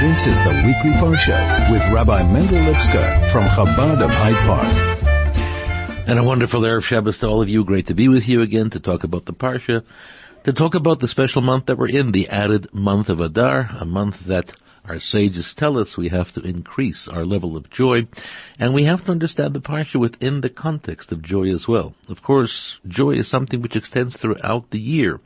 This is the weekly Parsha with Rabbi Mendel Lipskar from Chabad of Hyde Park. And a wonderful Erev Shabbos to all of you. Great to be with you again to talk about the Parsha, to talk about the special month that we're in, the added month of Adar, a month that our sages tell us we have to increase our level of joy, and we have to understand the Parsha within the context of joy as well. Of course, joy is something which extends throughout the year.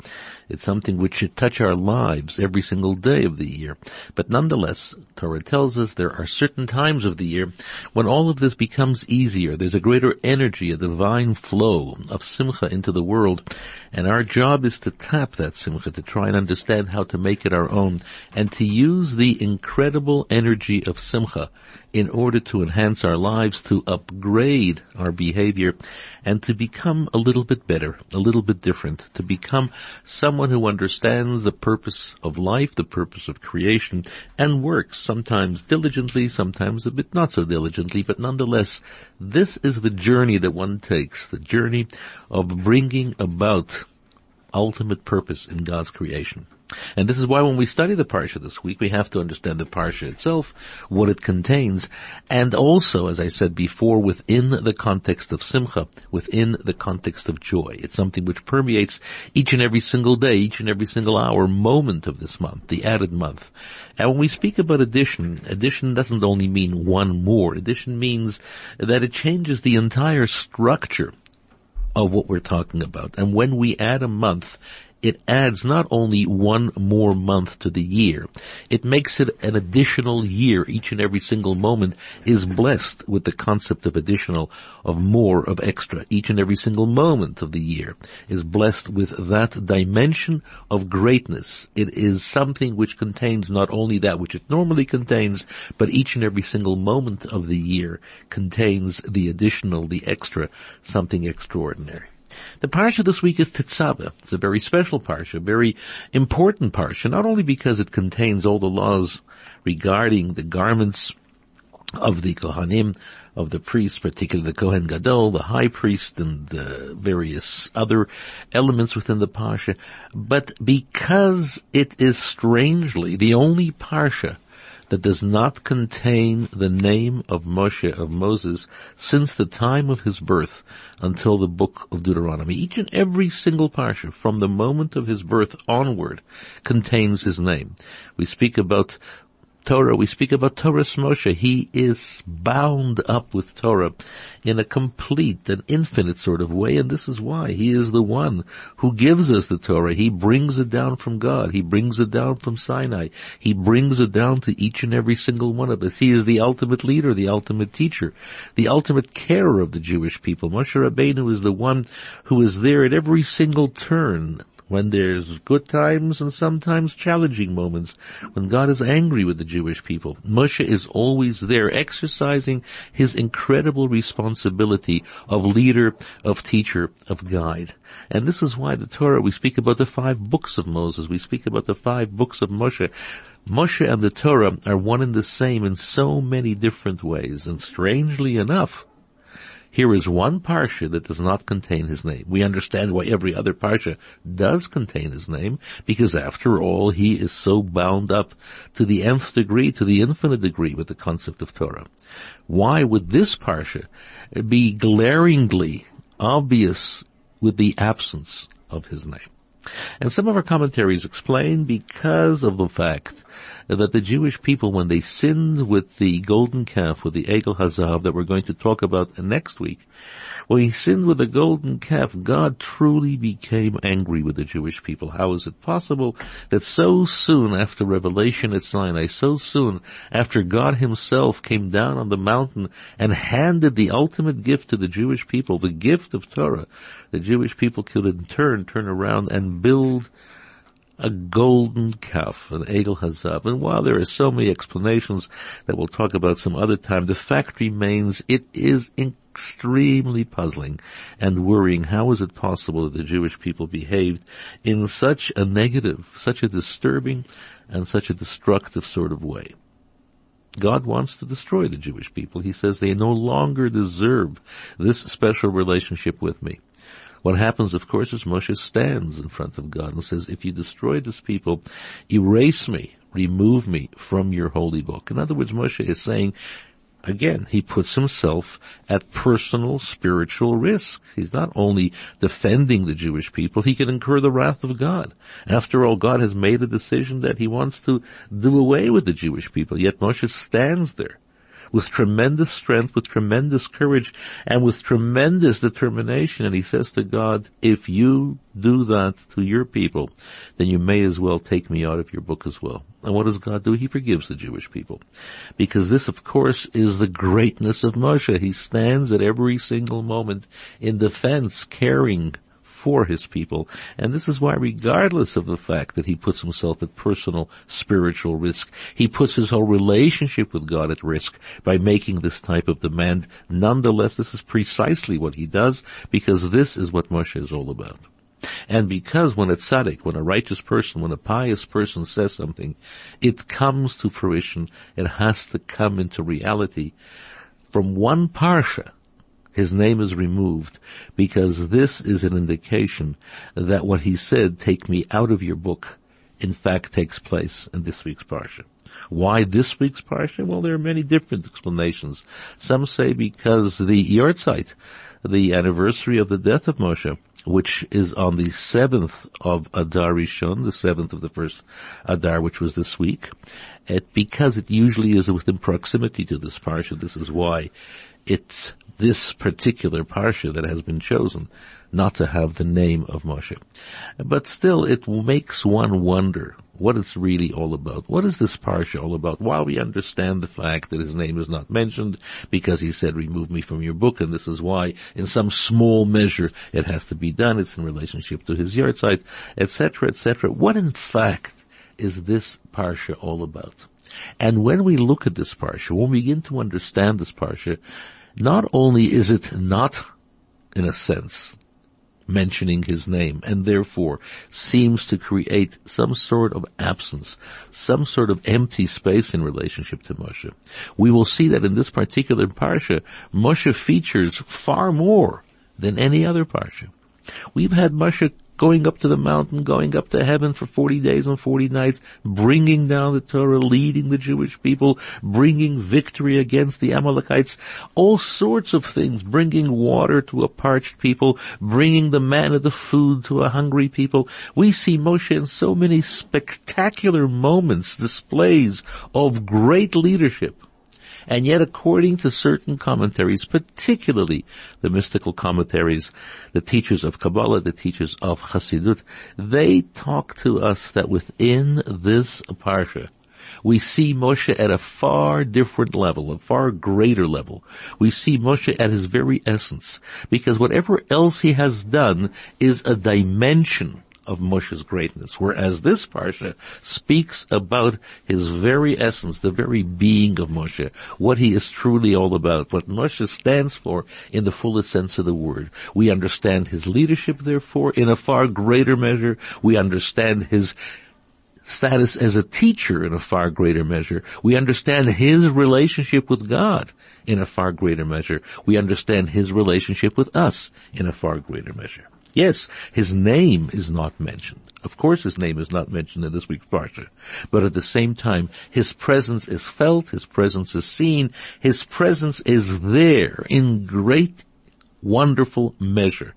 It's something which should touch our lives every single day of the year. But nonetheless, Torah tells us there are certain times of the year when all of this becomes easier. There's a greater energy, a divine flow of simcha into the world. And our job is to tap that simcha, to try and understand how to make it our own, and to use the incredible energy of simcha in order to enhance our lives, to upgrade our behavior, and to become a little bit better, a little bit different, to become someone who understands the purpose of life, the purpose of creation, and works sometimes diligently, sometimes a bit not so diligently, but nonetheless, this is the journey that one takes, the journey of bringing about ultimate purpose in God's creation. And this is why when we study the Parsha this week, we have to understand the Parsha itself, what it contains, and also, as I said before, within the context of Simcha, within the context of joy. It's something which permeates each and every single day, each and every single hour, moment of this month, the added month. And when we speak about addition, addition doesn't only mean one more. Addition means that it changes the entire structure of what we're talking about. And when we add a month, it adds not only one more month to the year, it makes it an additional year. Each and every single moment is blessed with the concept of additional, of more, of extra. Each and every single moment of the year is blessed with that dimension of greatness. It is something which contains not only that which it normally contains, but each and every single moment of the year contains the additional, the extra, something extraordinary. The parsha this week is Tetzaveh. It's a very special parsha, a very important parsha, not only because it contains all the laws regarding the garments of the Kohanim, of the priests, particularly the Kohen Gadol, the high priest, and various other elements within the parsha, but because it is strangely the only parsha that does not contain the name of Moshe, of Moses, since the time of his birth until the book of Deuteronomy. Each and every single parsha, from the moment of his birth onward, contains his name. We speak about Torah, we speak about Torah's Moshe. He is bound up with Torah in a complete and infinite sort of way, and this is why. He is the one who gives us the Torah. He brings it down from God. He brings it down from Sinai. He brings it down to each and every single one of us. He is the ultimate leader, the ultimate teacher, the ultimate carer of the Jewish people. Moshe Rabbeinu is the one who is there at every single turn, when there's good times and sometimes challenging moments, when God is angry with the Jewish people. Moshe is always there exercising his incredible responsibility of leader, of teacher, of guide. And this is why the Torah, we speak about the five books of Moses, we speak about the five books of Moshe. Moshe and the Torah are one and the same in so many different ways, and strangely enough, here is one parsha that does not contain his name. We understand why every other parsha does contain his name, because after all, he is so bound up to the nth degree, to the infinite degree with the concept of Torah. Why would this parsha be glaringly obvious with the absence of his name? And some of our commentaries explain because of the fact that the Jewish people, when they sinned with the golden calf, with the Egel Hazav that we're going to talk about next week, when he sinned with the golden calf, God truly became angry with the Jewish people. How is it possible that so soon after revelation at Sinai, so soon after God himself came down on the mountain and handed the ultimate gift to the Jewish people, the gift of Torah, the Jewish people could in turn turn around and build a golden calf, an Egel Hazav. And while there are so many explanations that we'll talk about some other time, the fact remains it is extremely puzzling and worrying. How is it possible that the Jewish people behaved in such a negative, such a disturbing, and such a destructive sort of way? God wants to destroy the Jewish people. He says they no longer deserve this special relationship with me. What happens, of course, is Moshe stands in front of God and says, if you destroy this people, erase me remove me from your holy book. In other words, Moshe is saying, Again, he puts himself at personal spiritual risk. He's not only defending the Jewish people, he can incur the wrath of God. After all, God has made a decision that he wants to do away with the Jewish people, yet Moshe stands there with tremendous strength, with tremendous courage, and with tremendous determination. And he says to God, if you do that to your people, then you may as well take me out of your book as well. And what does God do? He forgives the Jewish people. Because this, of course, is the greatness of Moshe. He stands at every single moment in defense, caring for his people. And this is why regardless of the fact that he puts himself at personal spiritual risk, he puts his whole relationship with God at risk by making this type of demand. Nonetheless, this is precisely what he does because this is what Moshe is all about. And because when a tzaddik, when a righteous person, when a pious person says something, it comes to fruition, it has to come into reality. From one parsha, his name is removed because this is an indication that what he said, take me out of your book, in fact takes place in this week's Parsha. Why this week's Parsha? Well, there are many different explanations. Some say because the Yahrzeit, the anniversary of the death of Moshe, which is on the seventh of Adar Rishon, the seventh of the first Adar, which was this week, it, because it usually is within proximity to this parsha, this is why it's this particular parsha that has been chosen not to have the name of Moshe. But still, it makes one wonder what it's really all about. What is this parsha all about? While we understand the fact that his name is not mentioned because he said, remove me from your book, and this is why, in some small measure, it has to be done. It's in relationship to his Yahrzeit, etc., etc. What in fact is this parsha all about? And when we look at this parsha, when we begin to understand this parsha, not only is it not, in a sense, mentioning his name and therefore seems to create some sort of absence, some sort of empty space in relationship to Moshe. We will see that in this particular parsha, Moshe features far more than any other parsha. We've had Moshe going up to the mountain, going up to heaven for 40 days and 40 nights, bringing down the Torah, leading the Jewish people, bringing victory against the Amalekites, all sorts of things, bringing water to a parched people, bringing the manna, the food to a hungry people. We see Moshe in so many spectacular moments, displays of great leadership. And yet according to certain commentaries, particularly the mystical commentaries, the teachers of Kabbalah, the teachers of Hasidut, they talk to us that within this parsha, we see Moshe at a far different level, a far greater level. We see Moshe at his very essence, because whatever else he has done is a dimension of Moshe's greatness, whereas this parsha speaks about his very essence, the very being of Moshe, what he is truly all about, what Moshe stands for in the fullest sense of the word. We understand his leadership, therefore, in a far greater measure. We understand his status as a teacher in a far greater measure. We understand his relationship with God in a far greater measure. We understand his relationship with us in a far greater measure. Yes, his name is not mentioned. Of course his name is not mentioned in this week's Parsha. But at the same time, his presence is felt, his presence is seen, his presence is there in great, wonderful measure.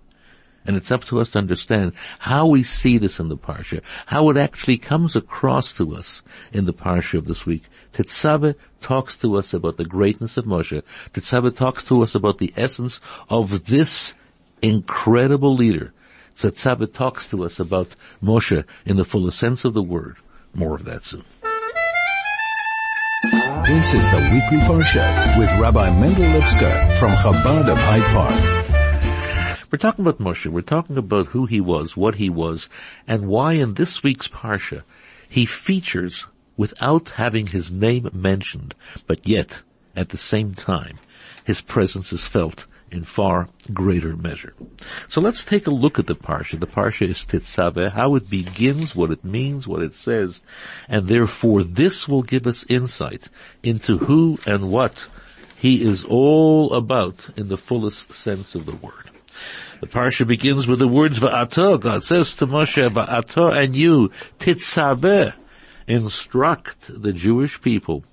And it's up to us to understand how we see this in the Parsha, how it actually comes across to us in the Parsha of this week. Tetzaveh talks to us about the greatness of Moshe. Tetzaveh talks to us about the essence of this incredible leader. Tetzaveh talks to us about Moshe in the fullest sense of the word. More of that soon. This is the weekly Parsha with Rabbi Mendel Lipskar from Chabad of Hyde Park. We're talking about Moshe. We're talking about who he was, what he was, and why in this week's Parsha he features without having his name mentioned, but yet, at the same time, his presence is felt in far greater measure. So let's take a look at the Parsha. The Parsha is Tetzaveh, how it begins, what it means, what it says, and therefore this will give us insight into who and what he is all about in the fullest sense of the word. The Parsha begins with the words Va'ato. God says to Moshe, Va'ato and you, Titzaveh, instruct the Jewish people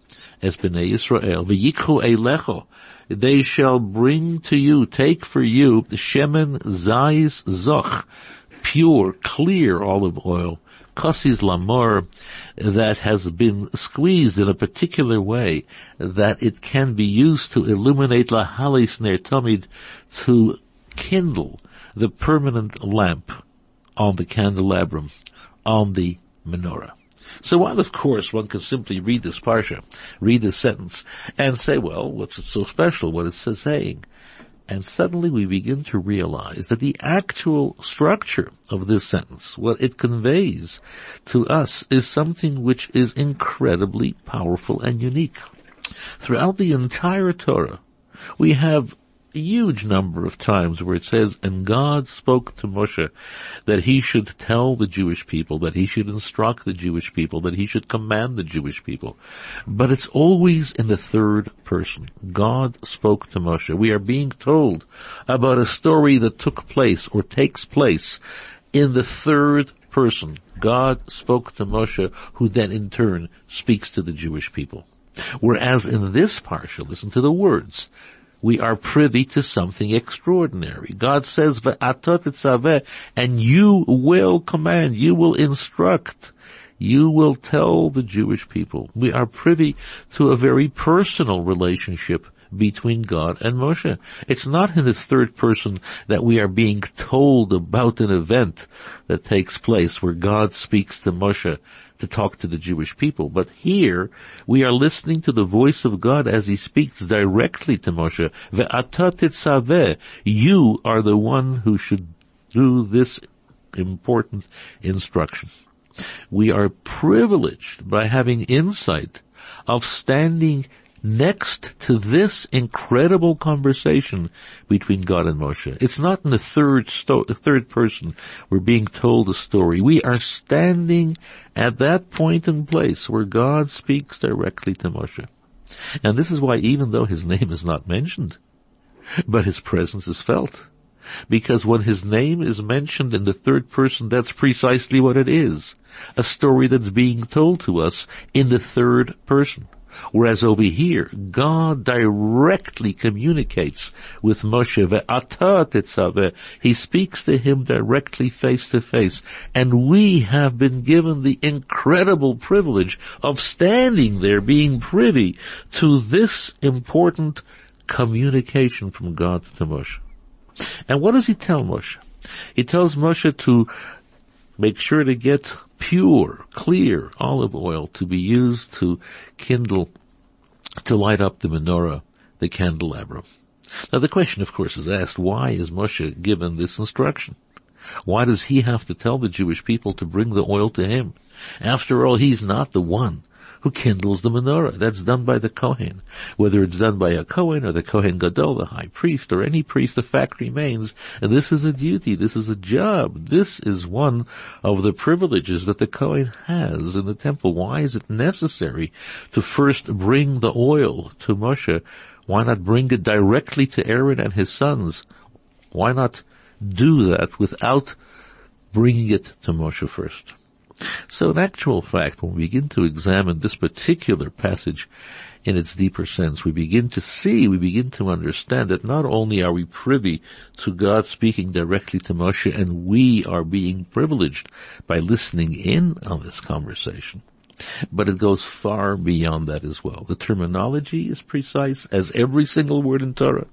as Bnei Israel, v'yikhu eilecho, they shall bring to you, take for you, the shemen zayis zoch, pure, clear olive oil, Kossis Lamor that has been squeezed in a particular way that it can be used to illuminate Lahalis Nertomid to kindle the permanent lamp on the candelabrum, on the menorah. So while of course one can simply read this parsha, read this sentence, and say, well, what's it so special? What is it saying? And suddenly we begin to realize that the actual structure of this sentence, what it conveys to us is something which is incredibly powerful and unique. Throughout the entire Torah, we have a huge number of times where it says, and God spoke to Moshe that he should tell the Jewish people, that he should instruct the Jewish people, that he should command the Jewish people. But it's always in the third person. God spoke to Moshe. We are being told about a story that took place or takes place in the third person. God spoke to Moshe, who then in turn speaks to the Jewish people. Whereas in this parsha, listen to the words, we are privy to something extraordinary. God says, and you will command, you will instruct, you will tell the Jewish people. We are privy to a very personal relationship between God and Moshe. It's not in the third person that we are being told about an event that takes place where God speaks to Moshe to talk to the Jewish people. But here, we are listening to the voice of God as he speaks directly to Moshe. You are the one who should do this important instruction. We are privileged by having insight of standing next to this incredible conversation between God and Moshe. It's not in the third sto- third person we're being told a story. We are standing at that point and place where God speaks directly to Moshe. And this is why even though his name is not mentioned, but his presence is felt. Because when his name is mentioned in the third person, that's precisely what it is. A story that's being told to us in the third person. Whereas over here, God directly communicates with Moshe. He speaks to him directly face to face. And we have been given the incredible privilege of standing there being privy to this important communication from God to Moshe. And what does he tell Moshe? He tells Moshe to make sure to get pure, clear olive oil to be used to kindle, to light up the menorah, the candelabrum. Now the question of course is asked, why is Moshe given this instruction? Why does he have to tell the Jewish people to bring the oil to him? After all, he's not the one who kindles the menorah. That's done by the Kohen. Whether it's done by a Kohen or the Kohen Gadol, the high priest, or any priest, the fact remains, and this is a duty, this is a job, this is one of the privileges that the Kohen has in the temple. Why is it necessary to first bring the oil to Moshe? Why not bring it directly to Aaron and his sons? Why not do that without bringing it to Moshe first? So in actual fact, when we begin to examine this particular passage in its deeper sense, we begin to see, we begin to understand that not only are we privy to God speaking directly to Moshe and we are being privileged by listening in on this conversation, but it goes far beyond that as well. The terminology is precise as every single word in Torah.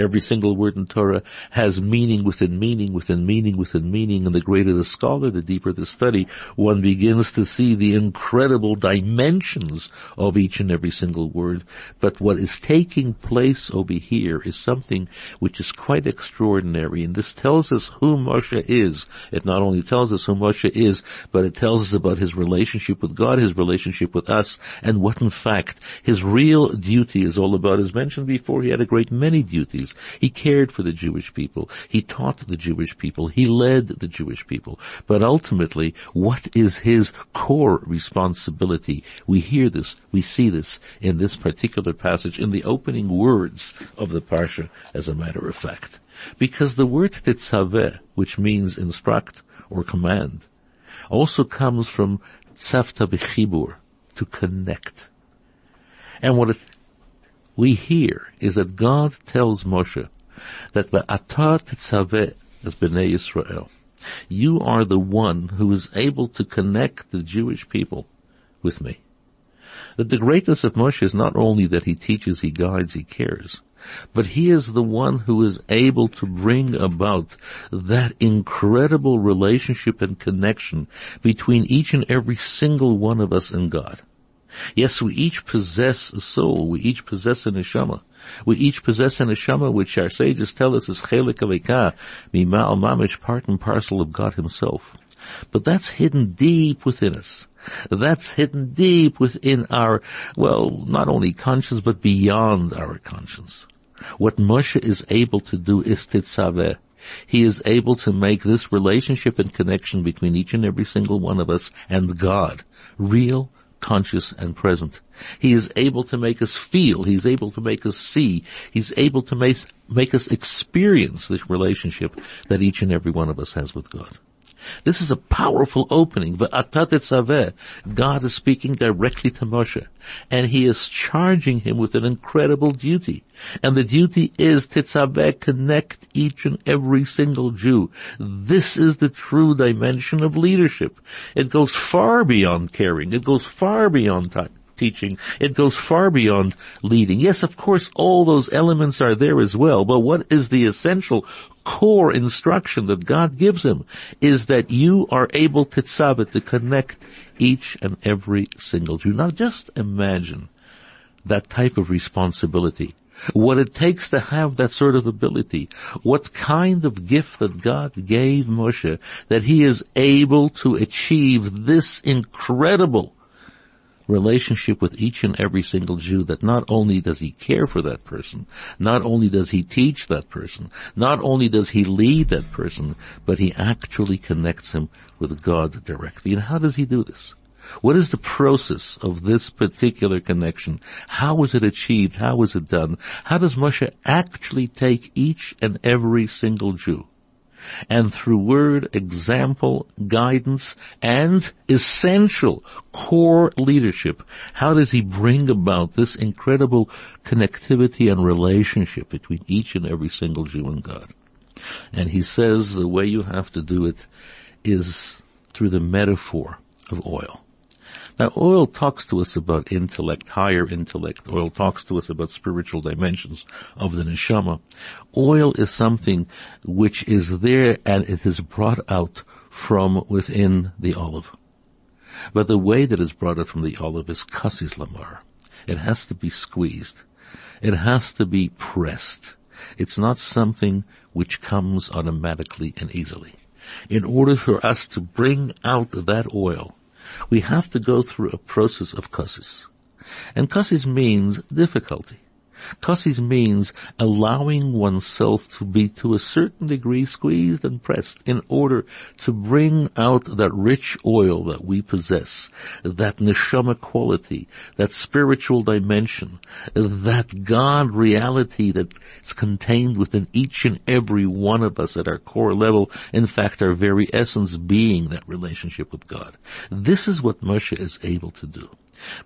Every single word in Torah has meaning within meaning within meaning within meaning and the greater the scholar, the deeper the study, one begins to see the incredible dimensions of each and every single word. But what is taking place over here is something which is quite extraordinary and this tells us who Moshe is. It not only tells us who Moshe is, but it tells us about his relationship with God, his relationship with us, and what in fact his real duty is all about. As mentioned before, he had a great many duties. He cared for the Jewish people. He taught the Jewish people. He led the Jewish people. But ultimately, what is his core responsibility? We hear this, we see this in this particular passage, in the opening words of the Parsha, as a matter of fact. Because the word tetzaveh, which means instruct or command, also comes from tzavta b'chibur, to connect. And what it, we hear is that God tells Moshe that the atah tetzaveh as Bnei Yisrael. You are the one who is able to connect the Jewish people with me. That the greatness of Moshe is not only that he teaches, he guides, he cares, but he is the one who is able to bring about that incredible relationship and connection between each and every single one of us and God. Yes, we each possess a soul, we each possess a neshama, we each possess a neshama which our sages tell us is chelik alika, mima'al mamish, part and parcel of God himself. But that's hidden deep within us. That's hidden deep within our, well, not only conscience, but beyond our conscience. What Moshe is able to do is titzaveh. He is able to make this relationship and connection between each and every single one of us and God real, conscious, and present. He is able to make us feel. He's able to make us see. He's able to make, make us experience this relationship that each and every one of us has with God. This is a powerful opening. God is speaking directly to Moshe, and he is charging him with an incredible duty. And the duty is Titzaveh, connect each and every single Jew. This is the true dimension of leadership. It goes far beyond caring. It goes far beyond time teaching. It goes far beyond leading. Yes, of course, all those elements are there as well, but what is the essential core instruction that God gives him is that you are able to tzabit, to connect each and every single Jew. Now just imagine that type of responsibility what it takes to have that sort of ability, what kind of gift that God gave Moshe that he is able to achieve this incredible relationship with each and every single Jew that not only does he care for that person, not only does he teach that person, not only does he lead that person, but he actually connects him with God directly. And how does he do this? What is the process of this particular connection? How is it achieved? How is it done? How does Moshe actually take each and every single Jew and through word, example, guidance, and essential core leadership, how does he bring about this incredible connectivity and relationship between each and every single Jew and God? And he says the way you have to do it is through the metaphor of oil. Now, oil talks to us about intellect, higher intellect. Oil talks to us about spiritual dimensions of the neshama. Oil is something which is there and it is brought out from within the olive. But the way that is brought out from the olive is kasis lamar. It has to be squeezed. It has to be pressed. It's not something which comes automatically and easily. In order for us to bring out that oil, we have to go through a process of kasis. And kasis means difficulty. Kasis means allowing oneself to be to a certain degree squeezed and pressed in order to bring out that rich oil that we possess, that neshama quality, that spiritual dimension, that God reality that is contained within each and every one of us at our core level, in fact our very essence being that relationship with God. This is what Moshe is able to do.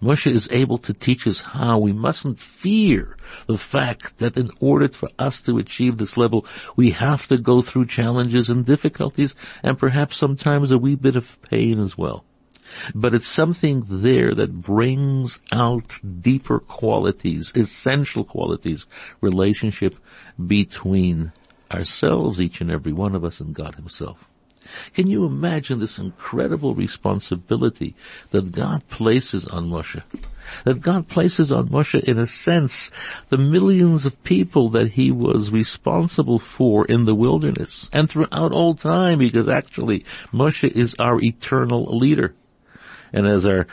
Moshe is able to teach us how we mustn't fear the fact that in order for us to achieve this level, we have to go through challenges and difficulties and perhaps sometimes a wee bit of pain as well. But it's something there that brings out deeper qualities, essential qualities, relationship between ourselves, each and every one of us, and God Himself. Can you imagine this incredible responsibility that God places on Moshe? That God places on Moshe in a sense the millions of people that he was responsible for in the wilderness and throughout all time because actually Moshe is our eternal leader. And as our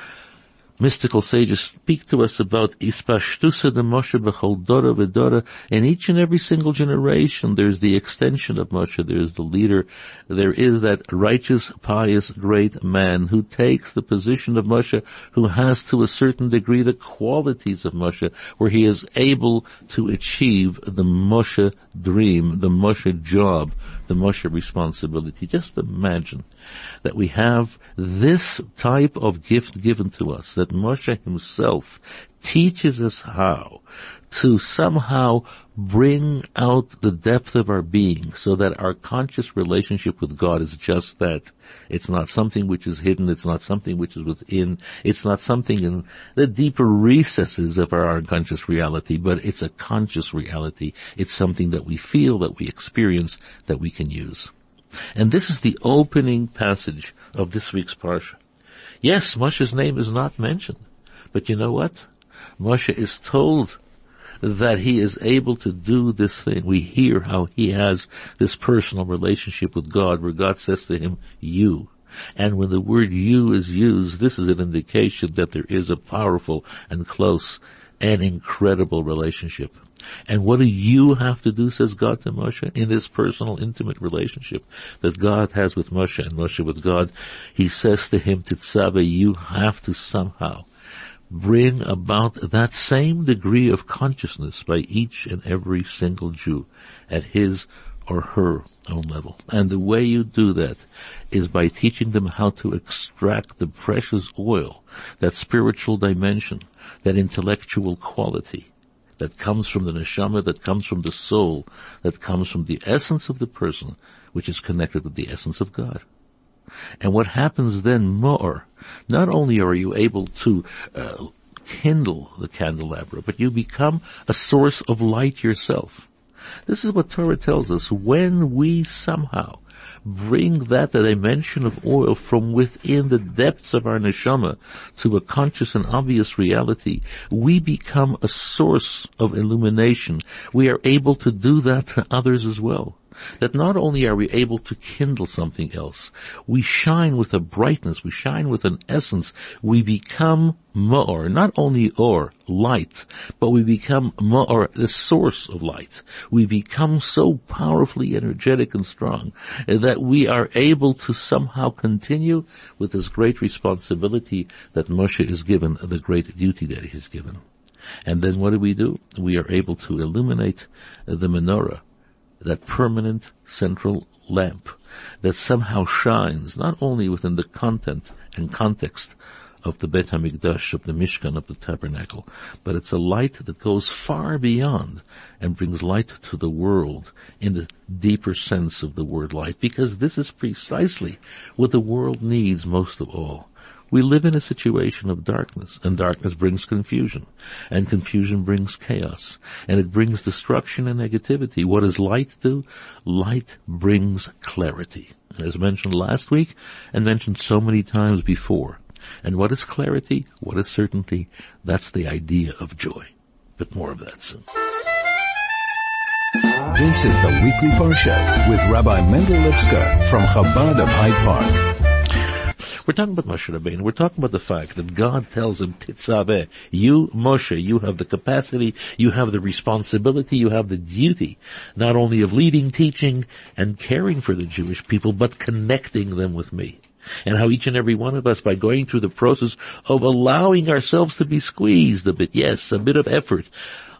mystical sages speak to us about Ispashtusa de Moshe b'chol dora v'dora. In each and every single generation, there's the extension of Moshe. There's the leader. There is that righteous, pious, great man who takes the position of Moshe, who has to a certain degree the qualities of Moshe, where he is able to achieve the Moshe dream, the Moshe job, the Moshe responsibility. Just imagine that we have this type of gift given to us, that Moshe himself teaches us how to somehow bring out the depth of our being so that our conscious relationship with God is just that. It's not something which is hidden. It's not something which is within. It's not something in the deeper recesses of our unconscious reality, but it's a conscious reality. It's something that we feel, that we experience, that we can use. And this is the opening passage of this week's Parsha. Yes, Moshe's name is not mentioned, but you know what? Moshe is told that he is able to do this thing. We hear how he has this personal relationship with God where God says to him, you. And when the word you is used, this is an indication that there is a powerful and close and incredible relationship. And what do you have to do, says God to Moshe, in this personal, intimate relationship that God has with Moshe and Moshe with God? He says to him, Titzabe, you have to somehow bring about that same degree of consciousness by each and every single Jew at his or her own level. And the way you do that is by teaching them how to extract the precious oil, that spiritual dimension, that intellectual quality that comes from the neshama, that comes from the soul, that comes from the essence of the person, which is connected with the essence of God. And what happens then more, not only are you able to uh, kindle the candelabra, but you become a source of light yourself. This is what Torah tells us. When we somehow bring that dimension of oil from within the depths of our neshama to a conscious and obvious reality, we become a source of illumination. We are able to do that to others as well that not only are we able to kindle something else, we shine with a brightness, we shine with an essence, we become ma'or, not only or, light, but we become ma'or, the source of light. We become so powerfully energetic and strong that we are able to somehow continue with this great responsibility that Moshe is given, the great duty that he is given. And then what do we do? We are able to illuminate the menorah that permanent central lamp that somehow shines not only within the content and context of the Bet HaMikdash, of the Mishkan, of the tabernacle, but it's a light that goes far beyond and brings light to the world in the deeper sense of the word light, because this is precisely what the world needs most of all. We live in a situation of darkness, and darkness brings confusion, and confusion brings chaos, and it brings destruction and negativity. What does light do? Light brings clarity. As mentioned last week, and mentioned so many times before. And what is clarity? What is certainty? That's the idea of joy. But more of that soon. This is the weekly Parsha with Rabbi Mendel Lipskar from Chabad of Hyde Park. We're talking about Moshe Rabbeinu. We're talking about the fact that God tells him, Titzaveh, you, Moshe, you have the capacity, you have the responsibility, you have the duty, not only of leading, teaching, and caring for the Jewish people, but connecting them with me and how each and every one of us, by going through the process of allowing ourselves to be squeezed a bit, yes, a bit of effort,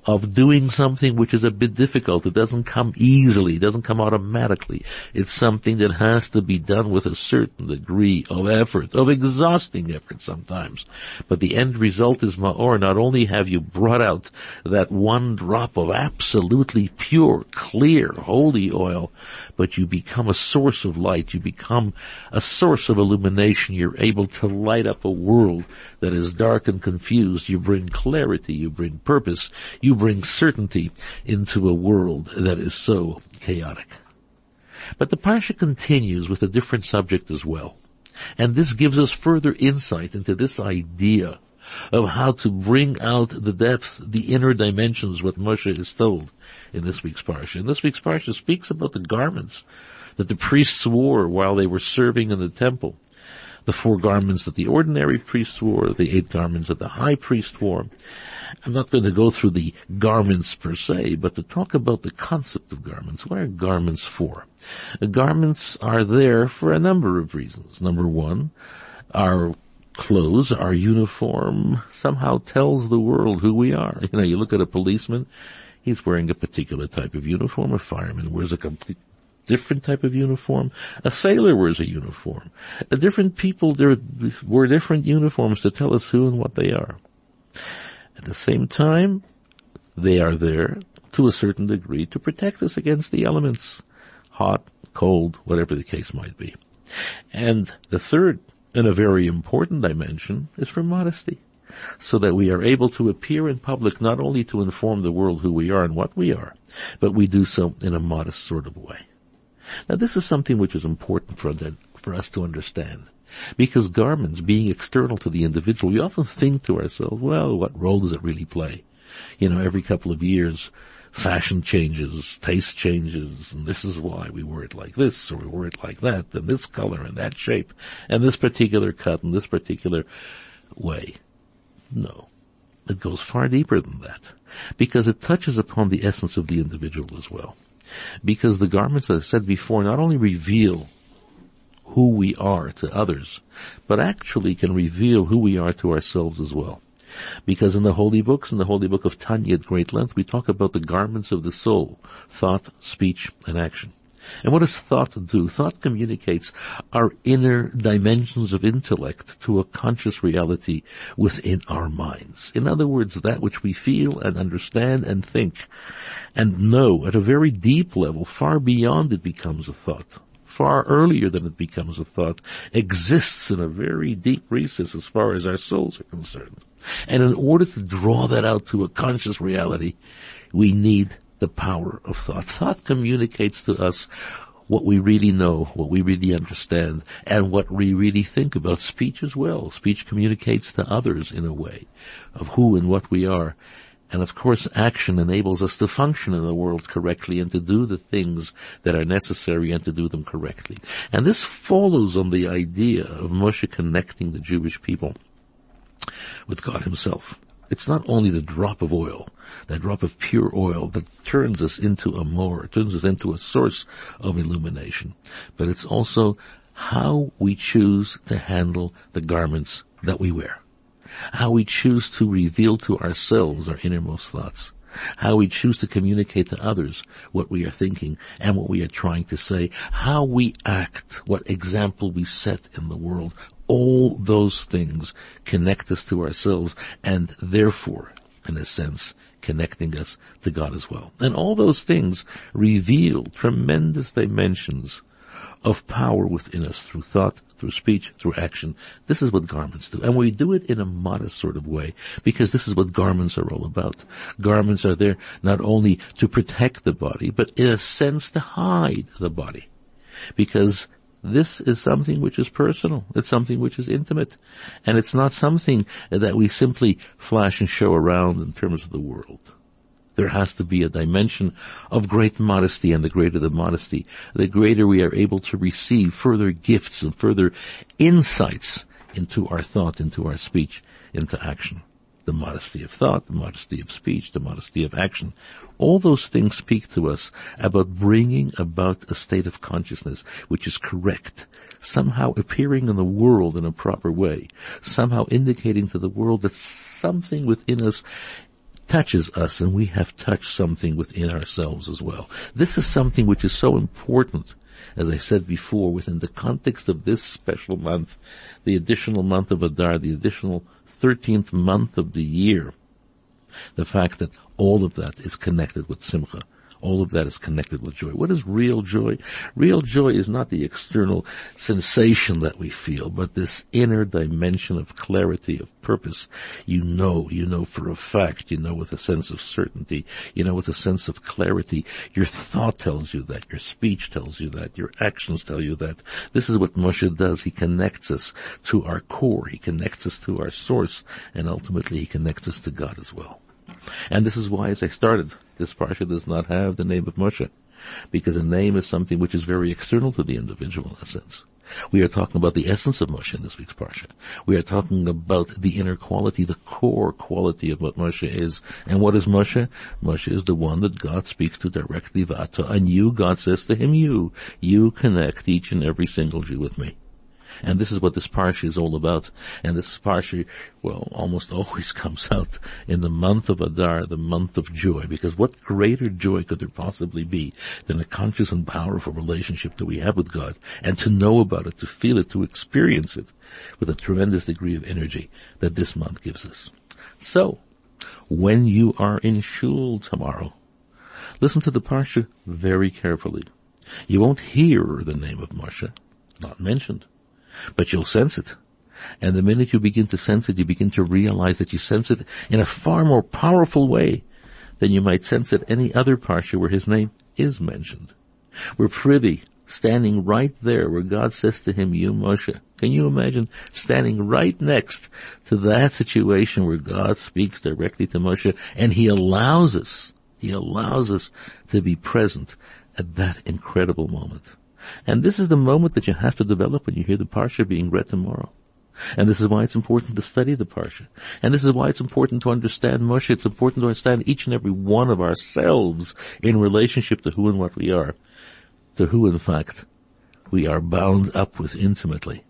of doing something which is a bit difficult. It doesn't come easily. It doesn't come automatically. It's something that has to be done with a certain degree of effort, of exhausting effort sometimes. But the end result is ma'or. Not only have you brought out that one drop of absolutely pure, clear, holy oil, but you become a source of light. You become a source of illumination. You're able to light up a world that is dark and confused. You bring clarity. You bring purpose. You bring certainty into a world that is so chaotic. But the Parsha continues with a different subject as well. And this gives us further insight into this idea of how to bring out the depth, the inner dimensions, what Moshe is told in this week's Parsha. And this week's Parsha speaks about the garments that the priests wore while they were serving in the temple. The four garments that the ordinary priests wore, the eight garments that the high priest wore, I'm not going to go through the garments per se, but to talk about the concept of garments. What are garments for? Garments are there for a number of reasons. Number one, our clothes, our uniform somehow tells the world who we are. You know, you look at a policeman, he's wearing a particular type of uniform. A fireman wears a complete different type of uniform. A sailor wears a uniform. A different people wear different uniforms to tell us who and what they are. At the same time, they are there to a certain degree to protect us against the elements, hot, cold, whatever the case might be. And the third and a very important dimension is for modesty so that we are able to appear in public not only to inform the world who we are and what we are, but we do so in a modest sort of way. Now this is something which is important for, that, for us to understand. Because garments being external to the individual, we often think to ourselves, well, what role does it really play? You know, every couple of years, fashion changes, taste changes, and this is why we wear it like this, or we wear it like that, and this color and that shape, and this particular cut and this particular way. No. It goes far deeper than that. Because it touches upon the essence of the individual as well. Because the garments, as I said before, not only reveal who we are to others, but actually can reveal who we are to ourselves as well. Because in the holy books, in the holy book of Tanya at great length, we talk about the garments of the soul, thought, speech, and action. And what does thought do? Thought communicates our inner dimensions of intellect to a conscious reality within our minds. In other words, that which we feel and understand and think and know at a very deep level, far beyond it becomes a thought far earlier than it becomes a thought, exists in a very deep recess as far as our souls are concerned. And in order to draw that out to a conscious reality, we need the power of thought. Thought communicates to us what we really know, what we really understand, and what we really think about speech as well. Speech communicates to others in a way of who and what we are. And of course, action enables us to function in the world correctly and to do the things that are necessary and to do them correctly. And this follows on the idea of Moshe connecting the Jewish people with God himself. It's not only the drop of oil, that drop of pure oil that turns us into a ma'or, turns us into a source of illumination, but it's also how we choose to handle the garments that we wear. How we choose to reveal to ourselves our innermost thoughts. How we choose to communicate to others what we are thinking and what we are trying to say. How we act, what example we set in the world all those things connect us to ourselves and therefore, in a sense, connecting us to God as well. And all those things reveal tremendous dimensions of power within us through thought, through speech, through action. This is what garments do. And we do it in a modest sort of way because this is what garments are all about. Garments are there not only to protect the body, but in a sense to hide the body. Because this is something which is personal. It's something which is intimate. And it's not something that we simply flash and show around in terms of the world. There has to be a dimension of great modesty and the greater the modesty, the greater we are able to receive further gifts and further insights into our thought, into our speech, into action the modesty of thought, the modesty of speech, the modesty of action. All those things speak to us about bringing about a state of consciousness which is correct, somehow appearing in the world in a proper way, somehow indicating to the world that something within us touches us and we have touched something within ourselves as well. This is something which is so important as I said before, within the context of this special month, the additional month of Adar, the additional 13th month of the year, the fact that all of that is connected with Simcha. All of that is connected with joy. What is real joy? Real joy is not the external sensation that we feel, but this inner dimension of clarity, of purpose. You know, you know for a fact, you know with a sense of certainty, you know with a sense of clarity. Your thought tells you that, your speech tells you that, your actions tell you that. This is what Moshe does. He connects us to our core, he connects us to our source, and ultimately he connects us to God as well. And this is why, as I started, this parsha does not have the name of Moshe, because a name is something which is very external to the individual in a sense. We are talking about the essence of Moshe in this week's parsha. We are talking about the inner quality, the core quality of what Moshe is. And what is Moshe? Moshe is the one that God speaks to directly, Vata, and you, God says to him, you, you connect each and every single Jew with me. And this is what this parsha is all about. And this parsha, well, almost always comes out in the month of Adar, the month of joy, because what greater joy could there possibly be than a conscious and powerful relationship that we have with God, and to know about it, to feel it, to experience it with a tremendous degree of energy that this month gives us. So, when you are in shul tomorrow, listen to the parsha very carefully. You won't hear the name of Moshe, not mentioned, but you'll sense it. And the minute you begin to sense it, you begin to realize that you sense it in a far more powerful way than you might sense it any other parsha where his name is mentioned. We're privy, standing right there where God says to him, you Moshe. Can you imagine standing right next to that situation where God speaks directly to Moshe and he allows us, he allows us to be present at that incredible moment. And this is the moment that you have to develop when you hear the Parsha being read tomorrow. And this is why it's important to study the Parsha. And this is why it's important to understand Moshe. It's important to understand each and every one of ourselves in relationship to who and what we are. To who, in fact, we are bound up with intimately.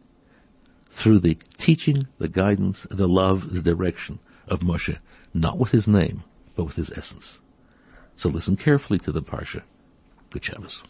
Through the teaching, the guidance, the love, the direction of Moshe. Not with his name, but with his essence. So listen carefully to the Parsha. Good Shabbos.